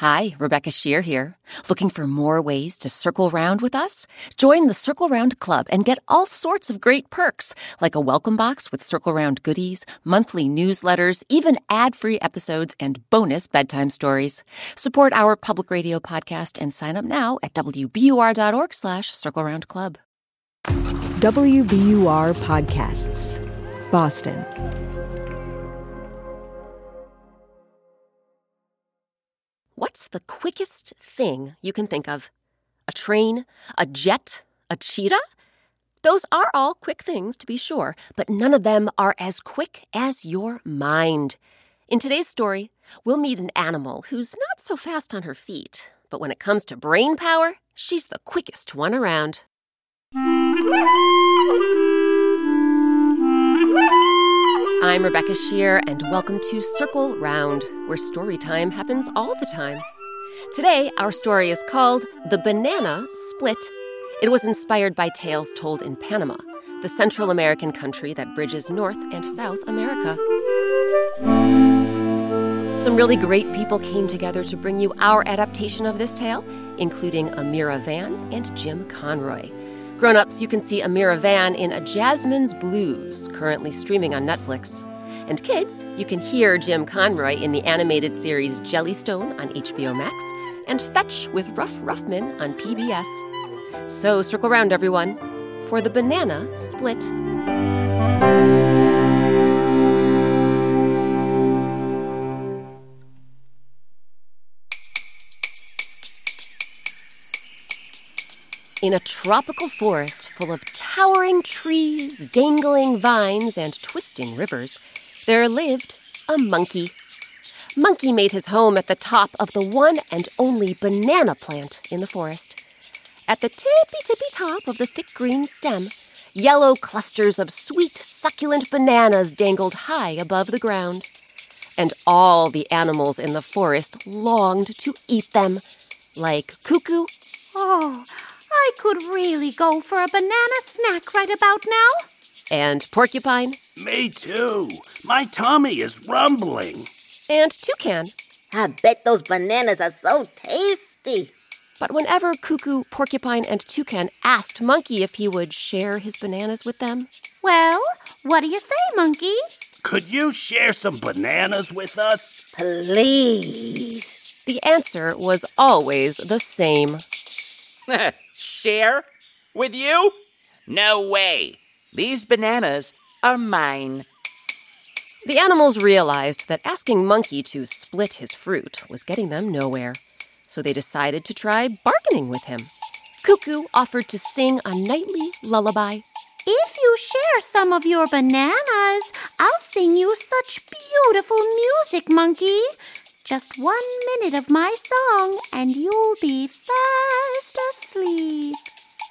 Hi, Rebecca Sheir here. Looking for more ways to circle round with us? Join the Circle Round Club and get all sorts of great perks, like a welcome box with Circle Round goodies, monthly newsletters, even ad-free episodes, and bonus bedtime stories. Support our public radio podcast and sign up now at wbur.org slash Circle Round Club. WBUR Podcasts, Boston. What's the quickest thing you can think of? A train? A jet? A cheetah? Those are all quick things, to be sure, but none of them are as quick as your mind. In today's story, we'll meet an animal who's not so fast on her feet, but when it comes to brain power, she's the quickest one around. I'm Rebecca Sheir, and welcome to Circle Round, where story time happens all the time. Today, our story is called The Banana Split. It was inspired by tales told in Panama, the Central American country that bridges North and South America. Some really great people came together to bring you our adaptation of this tale, including Amirah Vann and Jim Conroy. Grown ups, you can see Amirah Vann in A Jazzman's Blues, currently streaming on Netflix. And kids, you can hear Jim Conroy in the animated series Jellystone on HBO Max and Fetch with Ruff Ruffman on PBS. So circle around, everyone, for the banana split. In a tropical forest full of towering trees, dangling vines, and twisting rivers, there lived a monkey. Monkey made his home at the top of the one and only banana plant in the forest. At the tippy tippy top of the thick green stem, yellow clusters of sweet, succulent bananas dangled high above the ground. And all the animals in the forest longed to eat them, like Cuckoo Oh, I could really go for a banana snack right about now. and Porcupine Me too. My tummy is rumbling. and Toucan. I bet those bananas are so tasty. But whenever Cuckoo, Porcupine, and Toucan asked Monkey if he would share his bananas with them, Well, what do you say, monkey? Could you share some bananas with us? Please. the answer was always the same. Share? With you? No way. These bananas are mine. The animals realized that asking Monkey to split his fruit was getting them nowhere, so they decided to try bargaining with him. Cuckoo offered to sing a nightly lullaby. If you share some of your bananas, I'll sing you such beautiful music, monkey. Just one minute of my song, and you'll be fast asleep.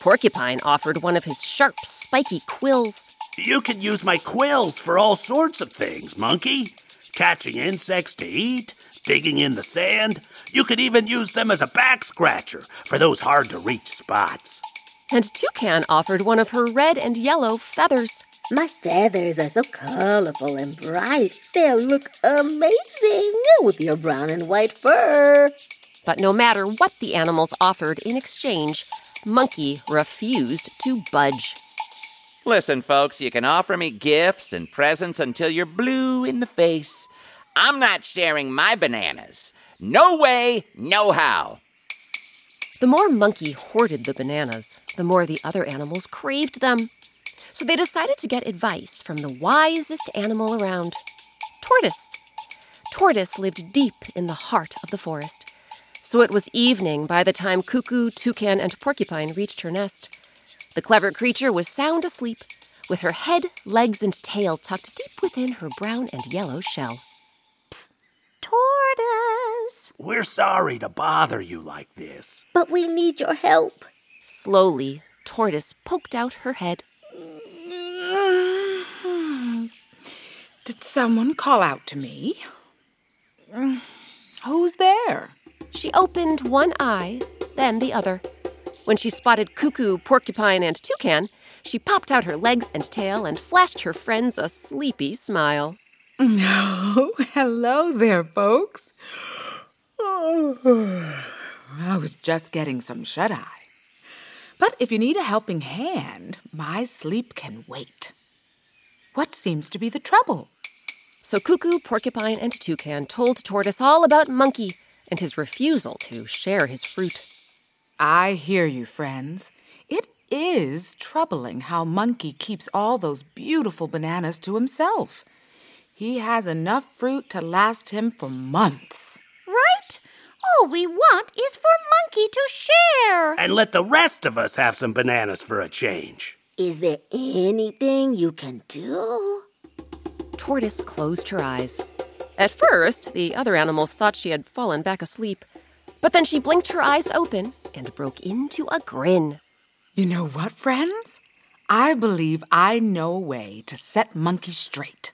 Porcupine offered one of his sharp, spiky quills. You can use my quills for all sorts of things, monkey. Catching insects to eat, digging in the sand. You could even use them as a back scratcher for those hard to reach spots. And Toucan offered one of her red and yellow feathers. My feathers are so colorful and bright. They'll look amazing with your brown and white fur. But no matter what the animals offered in exchange, Monkey refused to budge. Listen, folks, you can offer me gifts and presents until you're blue in the face. I'm not sharing my bananas. No way, no how. The more Monkey hoarded the bananas, the more the other animals craved them. So they decided to get advice from the wisest animal around Tortoise. Tortoise lived deep in the heart of the forest. So it was evening by the time Cuckoo, Toucan, and Porcupine reached her nest. The clever creature was sound asleep, with her head, legs, and tail tucked deep within her brown and yellow shell. Tortoise. We're sorry to bother you like this. But we need your help. Slowly, Tortoise poked out her head. Did someone call out to me? Who's there? She opened one eye, then the other. When she spotted Cuckoo, Porcupine, and Toucan, she popped out her legs and tail and flashed her friends a sleepy smile. Oh, hello there, folks. I was just getting some shut eye. But if you need a helping hand, my sleep can wait. What seems to be the trouble? So Cuckoo, Porcupine, and Toucan told Tortoise all about Monkey and his refusal to share his fruit. I hear you, friends. It is troubling how Monkey keeps all those beautiful bananas to himself. He has enough fruit to last him for months. Right? All we want is for Monkey to share. And let the rest of us have some bananas for a change. Is there anything you can do? Tortoise closed her eyes. At first, the other animals thought she had fallen back asleep, but then she blinked her eyes open and broke into a grin. You know what, friends? I believe I know a way to set Monkey straight.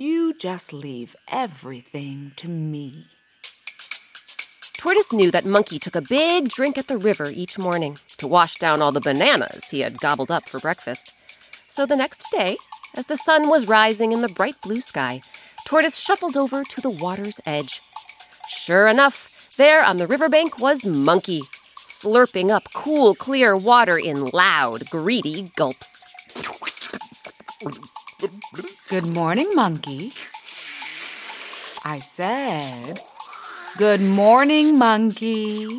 You just leave everything to me. Tortoise knew that Monkey took a big drink at the river each morning to wash down all the bananas he had gobbled up for breakfast. So the next day, as the sun was rising in the bright blue sky, Tortoise shuffled over to the water's edge. Sure enough, there on the riverbank was Monkey, slurping up cool, clear water in loud, greedy gulps. Good morning, Monkey. I said, Good morning, Monkey.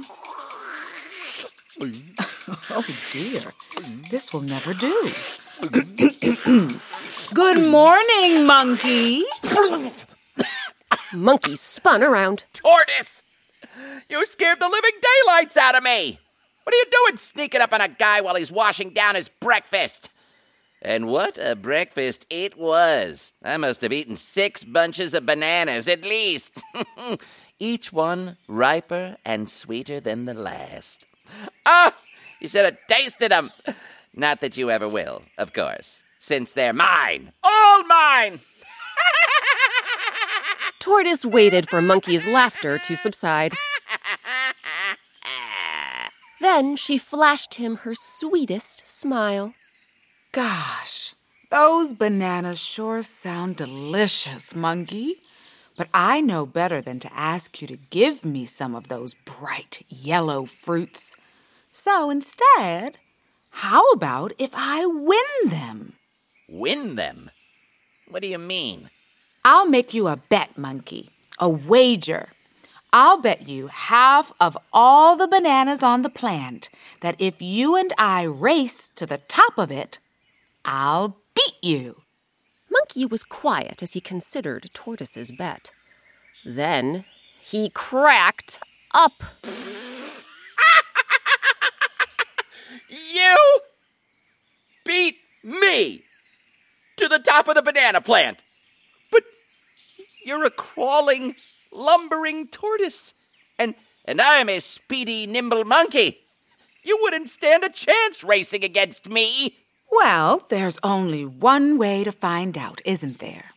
oh dear, this will never do. Good morning, Monkey. Monkey spun around. Tortoise! You scared the living daylights out of me! What are you doing sneaking up on a guy while he's washing down his breakfast? And what a breakfast it was! I must have eaten six bunches of bananas at least. Each one riper and sweeter than the last. Ah! You should have tasted them! Not that you ever will, of course, since they're mine. All mine! Tortoise waited for Monkey's laughter to subside. Then she flashed him her sweetest smile. Gosh, those bananas sure sound delicious, Monkey. But I know better than to ask you to give me some of those bright yellow fruits. So instead, how about if I win them? Win them? What do you mean? I'll make you a bet, Monkey. A wager. I'll bet you half of all the bananas on the plant that if you and I race to the top of it, I'll beat you. Monkey was quiet as he considered Tortoise's bet. Then he cracked up. You beat me to the top of the banana plant. But you're a crawling, lumbering tortoise, and and I'm a speedy, nimble monkey. You wouldn't stand a chance racing against me. Well, there's only one way to find out, isn't there?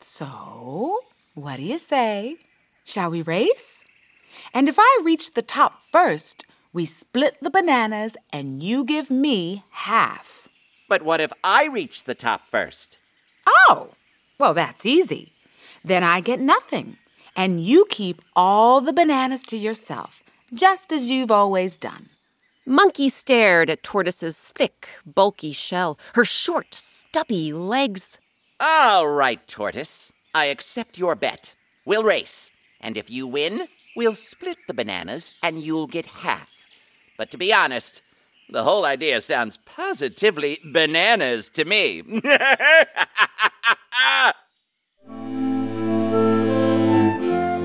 So, what do you say? Shall we race? And if I reach the top first, we split the bananas and you give me half. But what if I reach the top first? Oh, well, that's easy. Then I get nothing, and you keep all the bananas to yourself, just as you've always done. Monkey stared at Tortoise's thick, bulky shell, her short, stubby legs. All right, Tortoise. I accept your bet. We'll race. And if you win, we'll split the bananas and you'll get half. But to be honest, the whole idea sounds positively bananas to me.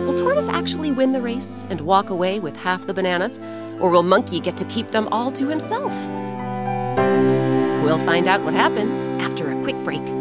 Will Tortoise actually win the race and walk away with half the bananas? Or will Monkey get to keep them all to himself? We'll find out what happens after a quick break.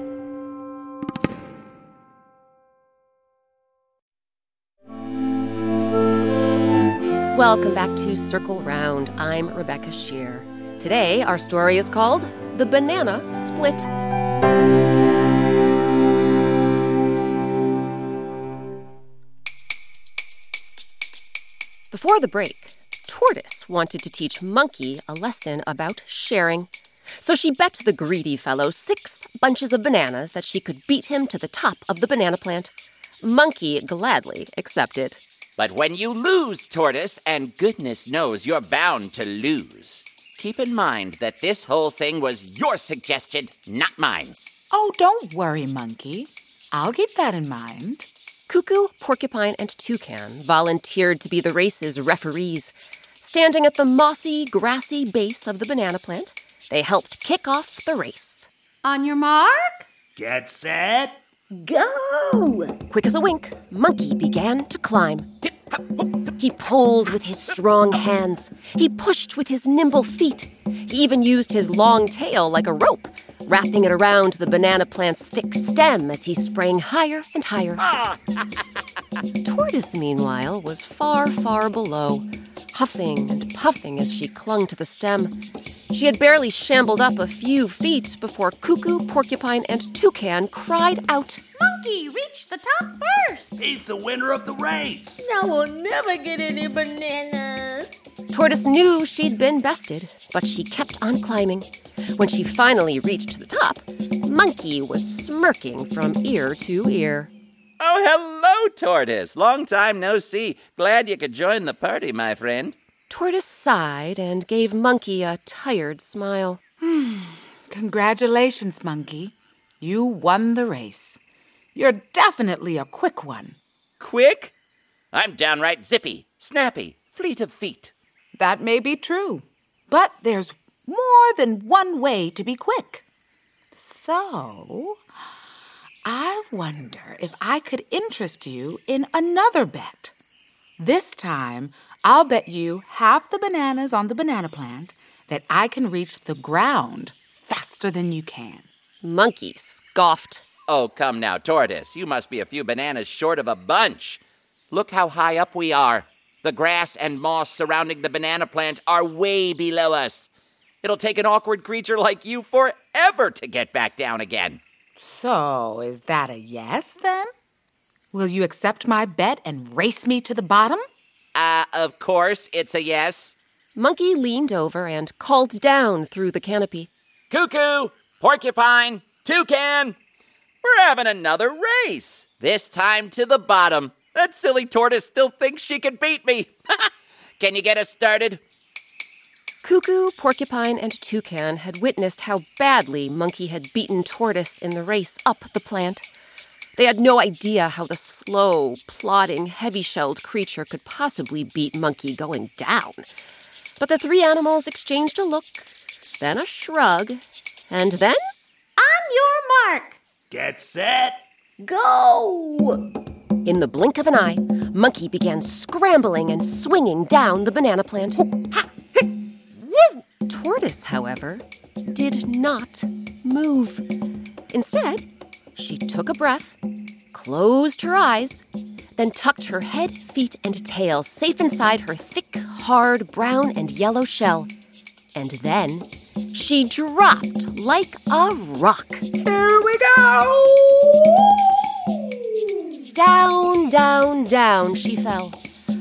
Welcome back to Circle Round. I'm Rebecca Sheir. Today, our story is called The Banana Split. Before the break, Tortoise wanted to teach Monkey a lesson about sharing. So she bet the greedy fellow six bunches of bananas that she could beat him to the top of the banana plant. Monkey gladly accepted. But when you lose, Tortoise, and goodness knows you're bound to lose, keep in mind that this whole thing was your suggestion, not mine. Oh, don't worry, Monkey. I'll keep that in mind. Cuckoo, Porcupine, and Toucan volunteered to be the race's referees. Standing at the mossy, grassy base of the banana plant, they helped kick off the race. On your mark? Get set. Go! Quick as a wink, Monkey began to climb. He pulled with his strong hands. He pushed with his nimble feet. He even used his long tail like a rope, wrapping it around the banana plant's thick stem as he sprang higher and higher. Tortoise, meanwhile, was far, far below, huffing and puffing as she clung to the stem. She had barely shambled up a few feet before Cuckoo, Porcupine, and Toucan cried out. Monkey, reach the top first. He's the winner of the race. Now we'll never get any bananas. Tortoise knew she'd been bested, but she kept on climbing. When she finally reached the top, Monkey was smirking from ear to ear. Oh, hello, Tortoise. Long time no see. Glad you could join the party, my friend. Tortoise sighed and gave Monkey a tired smile. Hmm. Congratulations, Monkey. You won the race. You're definitely a quick one. Quick? I'm downright zippy, snappy, fleet of feet. That may be true, but there's more than one way to be quick. So, I wonder if I could interest you in another bet. This time, I'll bet you half the bananas on the banana plant that I can reach the ground faster than you can. Monkey scoffed. Oh, come now, Tortoise. You must be a few bananas short of a bunch. Look how high up we are. The grass and moss surrounding the banana plant are way below us. It'll take an awkward creature like you forever to get back down again. So, is that a yes then? Will you accept my bet and race me to the bottom? Of course, it's a yes. Monkey leaned over and called down through the canopy. Cuckoo, porcupine, toucan. We're having another race. This time to the bottom. That silly tortoise still thinks she can beat me. can you get us started? Cuckoo, Porcupine, and Toucan had witnessed how badly Monkey had beaten Tortoise in the race up the plant. They had no idea how the slow, plodding, heavy shelled creature could possibly beat Monkey going down. But the three animals exchanged a look, then a shrug, and then On your mark. Get set. Go! In the blink of an eye, Monkey began scrambling and swinging down the banana plant. Tortoise, however, did not move. Instead, she took a breath, closed her eyes, then tucked her head, feet, and tail safe inside her thick, hard brown and yellow shell. And then she dropped like a rock. Here we go. Down, down, down she fell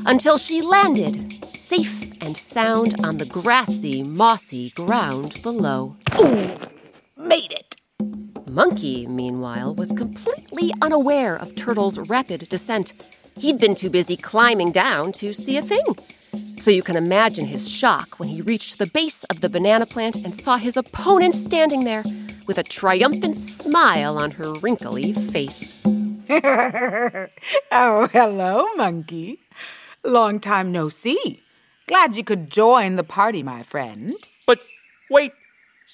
until she landed, safe and sound, on the grassy, mossy ground below. Ooh, Made it. Monkey, meanwhile, was completely unaware of Turtle's rapid descent. He'd been too busy climbing down to see a thing. So you can imagine his shock when he reached the base of the banana plant and saw his opponent standing there with a triumphant smile on her wrinkly face. oh, hello, monkey. Long time no see. Glad you could join the party, my friend. But wait,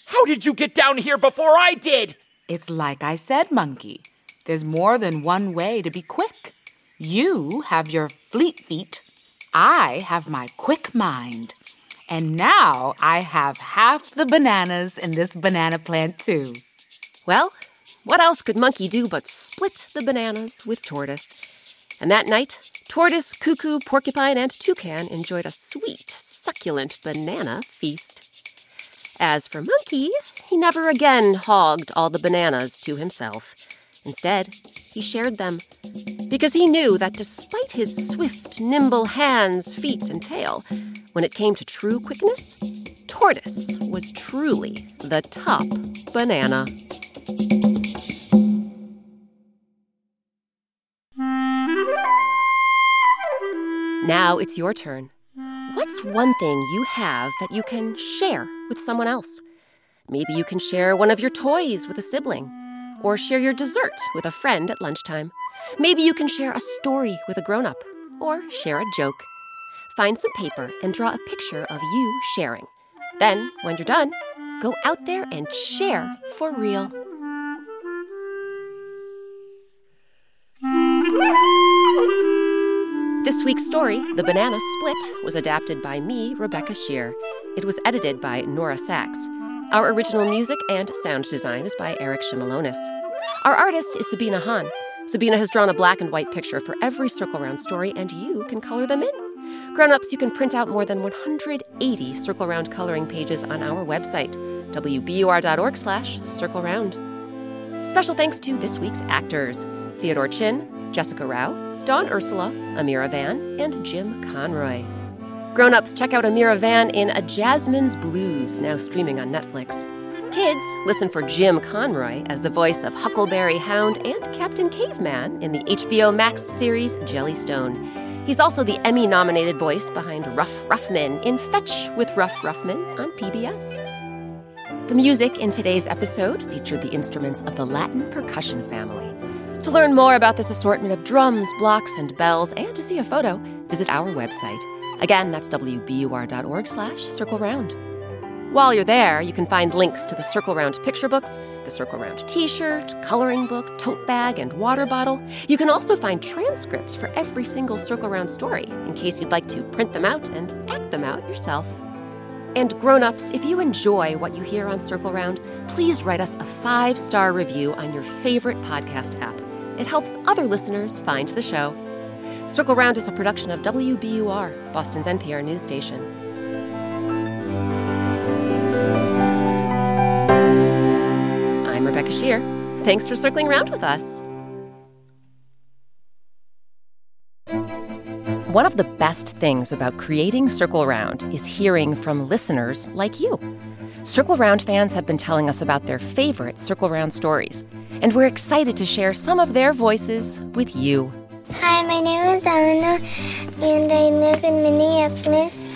how did you get down here before I did? It's like I said, monkey. There's more than one way to be quick. You have your fleet feet. I have my quick mind. And now I have half the bananas in this banana plant, too. Well, what else could Monkey do but split the bananas with Tortoise? And that night, Tortoise, Cuckoo, Porcupine, and Toucan enjoyed a sweet, succulent banana feast. As for Monkey, he never again hogged all the bananas to himself. Instead, he shared them. Because he knew that despite his swift, nimble hands, feet, and tail, when it came to true quickness, Tortoise was truly the top banana. Now it's your turn. What's one thing you have that you can share with someone else? Maybe you can share one of your toys with a sibling, or share your dessert with a friend at lunchtime. Maybe you can share a story with a grown up, or share a joke. Find some paper and draw a picture of you sharing. Then, when you're done, go out there and share for real. This week's story, The Banana Split, was adapted by me, Rebecca Sheir. It was edited by Nora Saks. Our original music and sound design is by Eric Shimalonis. Our artist is Sabina Hahn. Sabina has drawn a black and white picture for every Circle Round story, and you can color them in. Grown-ups, you can print out more than 180 Circle Round coloring pages on our website, wbur.org slash circle round. Special thanks to this week's actors, Theodore Chin, Jessica Rao, Dawn Ursula, Amirah Vann, and Jim Conroy. Grown-ups, check out Amirah Vann in A Jazzman's Blues, now streaming on Netflix. Kids, listen for Jim Conroy as the voice of Huckleberry Hound and Captain Caveman in the HBO Max series Jellystone. He's also the Emmy nominated voice behind Ruff Ruffman in Fetch with Ruff Ruffman on PBS. The music in today's episode featured the instruments of the Latin percussion family. To learn more about this assortment of drums, blocks, and bells, and to see a photo, visit our website. Again, that's wbur.org slash circle round. While you're there, you can find links to the Circle Round picture books, the Circle Round t shirt, coloring book, tote bag, and water bottle. You can also find transcripts for every single Circle Round story in case you'd like to print them out and act them out yourself. And grown ups, if you enjoy what you hear on Circle Round, please write us a five star review on your favorite podcast app. It helps other listeners find the show. Circle Round is a production of WBUR, Boston's NPR news station. I'm Rebecca Sheir. Thanks for circling around with us. One of the best things about creating Circle Round is hearing from listeners like you. Circle Round fans have been telling us about their favorite Circle Round stories, and we're excited to share some of their voices with you. Hi, my name is Anna, and I live in Minneapolis.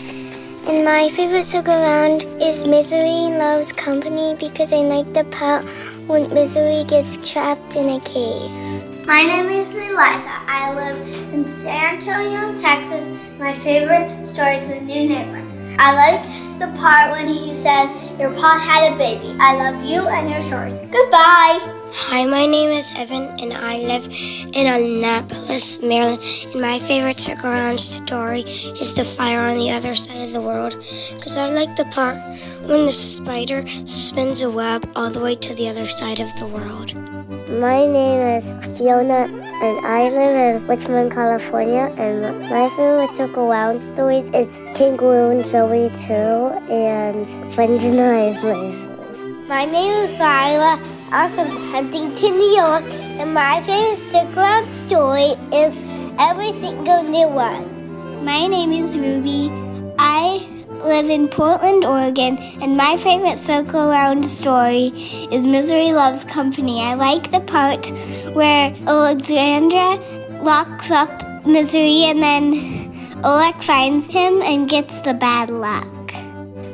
And my favorite circle round is Misery Loves Company because I like the part when Misery gets trapped in a cave. My name is Eliza. I live in San Antonio, Texas. My favorite story is The New Neighbor. I like the part when he says, Your pot had a baby. I love you and your shorts. Goodbye. Hi, my name is Evan, and I live in Annapolis, Maryland. And my favorite circle round story is The Fire on the Other Side of the World, because I like the part when the spider spins a web all the way to the other side of the world. My name is Fiona, and I live in Richmond, California. And my favorite circle round stories is Kangaroo and Zoe too, and Friends and I Places. My name is Lila. I'm from Huntington, New York, and my favorite circle round story is Every Single New One. My name is Ruby. I live in Portland, Oregon, and my favorite circle around story is Misery Loves Company. I like the part where Alexandra locks up Misery and then Oleg finds him and gets the bad luck.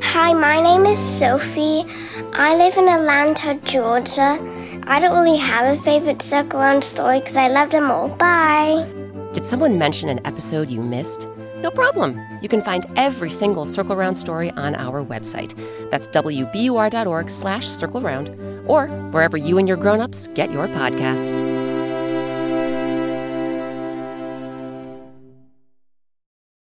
Hi, my name is Sophie. I live in Atlanta, Georgia. I don't really have a favorite circle around story because I love them all. Bye. Did someone mention an episode you missed? No problem. You can find every single Circle Round story on our website. That's wbur.org slash circle round or wherever you and your grown-ups get your podcasts.